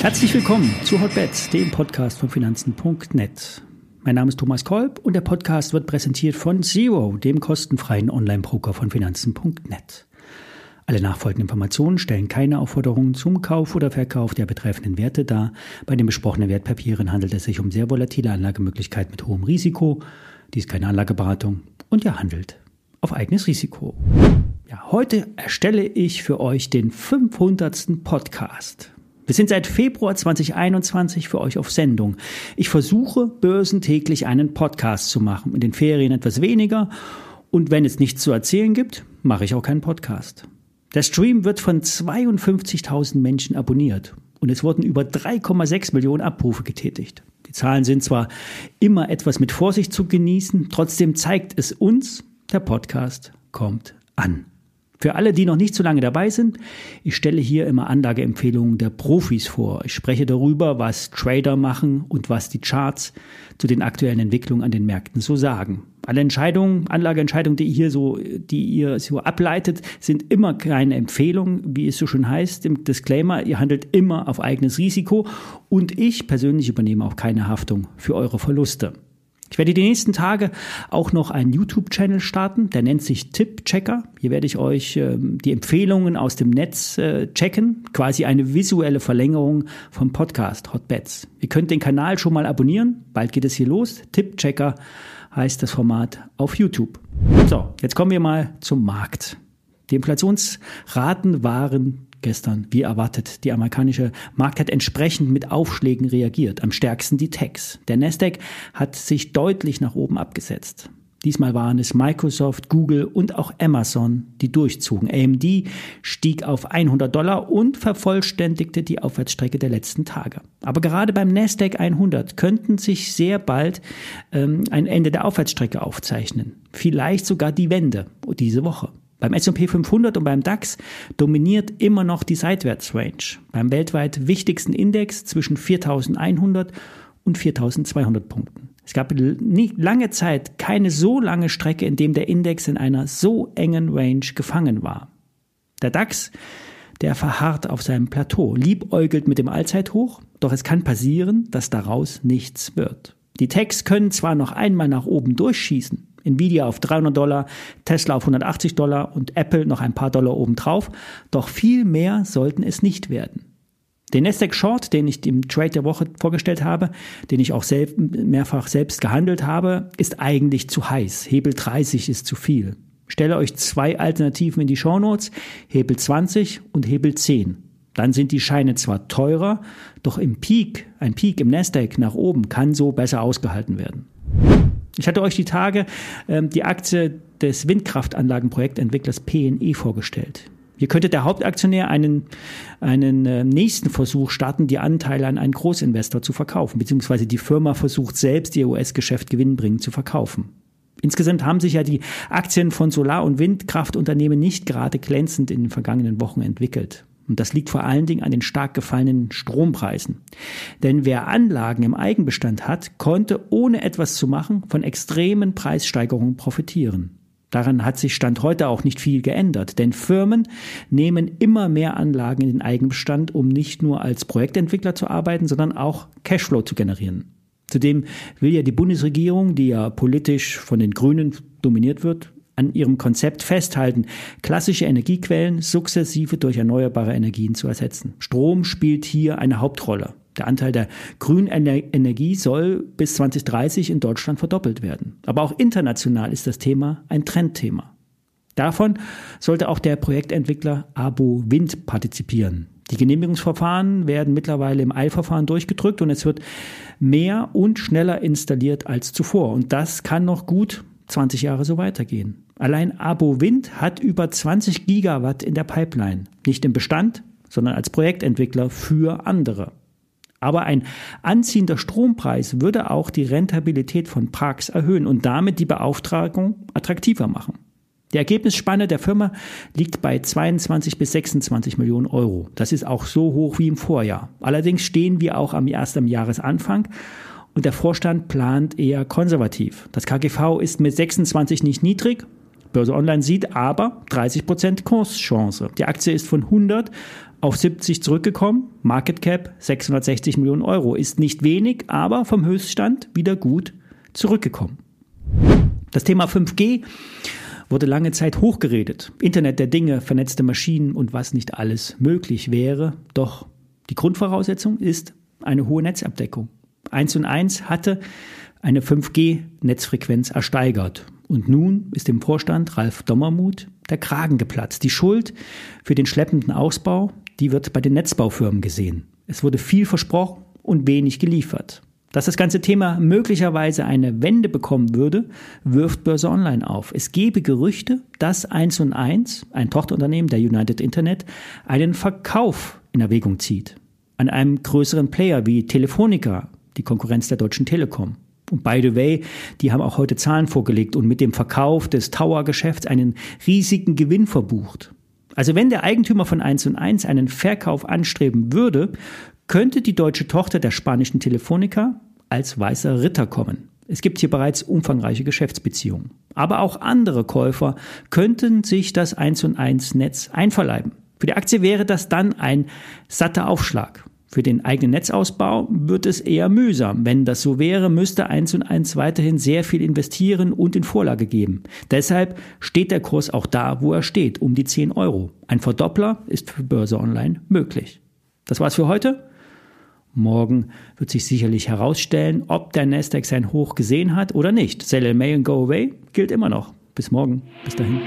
Herzlich willkommen zu Hotbets, dem Podcast von Finanzen.net. Mein Name ist Thomas Kolb und der Podcast wird präsentiert von Zero, dem kostenfreien Online-Broker von Finanzen.net. Alle nachfolgenden Informationen stellen keine Aufforderungen zum Kauf oder Verkauf der betreffenden Werte dar. Bei den besprochenen Wertpapieren handelt es sich um sehr volatile Anlagemöglichkeiten mit hohem Risiko. Dies ist keine Anlageberatung und ihr handelt auf eigenes Risiko. Ja, heute erstelle ich für euch den 500. Podcast. Wir sind seit Februar 2021 für euch auf Sendung. Ich versuche börsentäglich einen Podcast zu machen, in den Ferien etwas weniger und wenn es nichts zu erzählen gibt, mache ich auch keinen Podcast. Der Stream wird von 52.000 Menschen abonniert und es wurden über 3,6 Millionen Abrufe getätigt. Die Zahlen sind zwar immer etwas mit Vorsicht zu genießen, trotzdem zeigt es uns, der Podcast kommt an. Für alle, die noch nicht so lange dabei sind, ich stelle hier immer Anlageempfehlungen der Profis vor. Ich spreche darüber, was Trader machen und was die Charts zu den aktuellen Entwicklungen an den Märkten so sagen. Alle Entscheidungen, Anlageentscheidungen, die ihr hier so, die ihr so ableitet, sind immer keine Empfehlung, wie es so schön heißt im Disclaimer. Ihr handelt immer auf eigenes Risiko und ich persönlich übernehme auch keine Haftung für eure Verluste. Ich werde die nächsten Tage auch noch einen YouTube-Channel starten, der nennt sich Tipp-Checker. Hier werde ich euch äh, die Empfehlungen aus dem Netz äh, checken, quasi eine visuelle Verlängerung vom Podcast Hotbets. Ihr könnt den Kanal schon mal abonnieren, bald geht es hier los. Tipp-Checker heißt das Format auf YouTube. So, jetzt kommen wir mal zum Markt. Die Inflationsraten waren gestern, wie erwartet. Die amerikanische Markt hat entsprechend mit Aufschlägen reagiert. Am stärksten die Techs. Der Nasdaq hat sich deutlich nach oben abgesetzt. Diesmal waren es Microsoft, Google und auch Amazon, die durchzogen. AMD stieg auf 100 Dollar und vervollständigte die Aufwärtsstrecke der letzten Tage. Aber gerade beim Nasdaq 100 könnten sich sehr bald ähm, ein Ende der Aufwärtsstrecke aufzeichnen. Vielleicht sogar die Wende diese Woche. Beim S&P 500 und beim DAX dominiert immer noch die Seitwärtsrange. Beim weltweit wichtigsten Index zwischen 4100 und 4200 Punkten. Es gab lange Zeit keine so lange Strecke, in dem der Index in einer so engen Range gefangen war. Der DAX, der verharrt auf seinem Plateau, liebäugelt mit dem Allzeithoch, doch es kann passieren, dass daraus nichts wird. Die Techs können zwar noch einmal nach oben durchschießen, Nvidia auf 300 Dollar, Tesla auf 180 Dollar und Apple noch ein paar Dollar obendrauf. Doch viel mehr sollten es nicht werden. Den Nasdaq Short, den ich im Trade der Woche vorgestellt habe, den ich auch selbst, mehrfach selbst gehandelt habe, ist eigentlich zu heiß. Hebel 30 ist zu viel. Stelle euch zwei Alternativen in die Show Notes, Hebel 20 und Hebel 10. Dann sind die Scheine zwar teurer, doch im Peak, ein Peak im Nasdaq nach oben kann so besser ausgehalten werden. Ich hatte euch die Tage ähm, die Aktie des Windkraftanlagenprojektentwicklers PNE vorgestellt. Hier könnte der Hauptaktionär einen, einen äh, nächsten Versuch starten, die Anteile an einen Großinvestor zu verkaufen, beziehungsweise die Firma versucht selbst ihr US-Geschäft gewinnbringend zu verkaufen. Insgesamt haben sich ja die Aktien von Solar- und Windkraftunternehmen nicht gerade glänzend in den vergangenen Wochen entwickelt. Und das liegt vor allen Dingen an den stark gefallenen Strompreisen. Denn wer Anlagen im Eigenbestand hat, konnte ohne etwas zu machen von extremen Preissteigerungen profitieren. Daran hat sich Stand heute auch nicht viel geändert, denn Firmen nehmen immer mehr Anlagen in den Eigenbestand, um nicht nur als Projektentwickler zu arbeiten, sondern auch Cashflow zu generieren. Zudem will ja die Bundesregierung, die ja politisch von den Grünen dominiert wird, an ihrem Konzept festhalten, klassische Energiequellen sukzessive durch erneuerbare Energien zu ersetzen. Strom spielt hier eine Hauptrolle. Der Anteil der grünen Energie soll bis 2030 in Deutschland verdoppelt werden. Aber auch international ist das Thema ein Trendthema. Davon sollte auch der Projektentwickler Abo Wind partizipieren. Die Genehmigungsverfahren werden mittlerweile im Eilverfahren durchgedrückt und es wird mehr und schneller installiert als zuvor. Und das kann noch gut 20 Jahre so weitergehen. Allein Abo Wind hat über 20 Gigawatt in der Pipeline. Nicht im Bestand, sondern als Projektentwickler für andere. Aber ein anziehender Strompreis würde auch die Rentabilität von Parks erhöhen und damit die Beauftragung attraktiver machen. Die Ergebnisspanne der Firma liegt bei 22 bis 26 Millionen Euro. Das ist auch so hoch wie im Vorjahr. Allerdings stehen wir auch am erst am Jahresanfang und der Vorstand plant eher konservativ. Das KGV ist mit 26 nicht niedrig, Börse Online sieht aber 30% Kurschance. Die Aktie ist von 100 auf 70 zurückgekommen. Market Cap 660 Millionen Euro. Ist nicht wenig, aber vom Höchststand wieder gut zurückgekommen. Das Thema 5G wurde lange Zeit hochgeredet. Internet der Dinge, vernetzte Maschinen und was nicht alles möglich wäre. Doch die Grundvoraussetzung ist eine hohe Netzabdeckung. 1 und 1 hatte eine 5G-Netzfrequenz ersteigert. Und nun ist dem Vorstand Ralf Dommermuth der Kragen geplatzt. Die Schuld für den schleppenden Ausbau, die wird bei den Netzbaufirmen gesehen. Es wurde viel versprochen und wenig geliefert. Dass das ganze Thema möglicherweise eine Wende bekommen würde, wirft Börse Online auf. Es gebe Gerüchte, dass 1 und 1, ein Tochterunternehmen der United Internet, einen Verkauf in Erwägung zieht. An einem größeren Player wie Telefonica, die Konkurrenz der Deutschen Telekom. Und by the way, die haben auch heute Zahlen vorgelegt und mit dem Verkauf des Tower-Geschäfts einen riesigen Gewinn verbucht. Also wenn der Eigentümer von 1 und 1 einen Verkauf anstreben würde, könnte die deutsche Tochter der spanischen Telefonica als weißer Ritter kommen. Es gibt hier bereits umfangreiche Geschäftsbeziehungen. Aber auch andere Käufer könnten sich das 1 und 1 Netz einverleiben. Für die Aktie wäre das dann ein satter Aufschlag. Für den eigenen Netzausbau wird es eher mühsam. Wenn das so wäre, müsste 1 und 1 weiterhin sehr viel investieren und in Vorlage geben. Deshalb steht der Kurs auch da, wo er steht, um die 10 Euro. Ein Verdoppler ist für Börse Online möglich. Das war's für heute. Morgen wird sich sicherlich herausstellen, ob der Nasdaq sein Hoch gesehen hat oder nicht. Sell in May and go away gilt immer noch. Bis morgen. Bis dahin.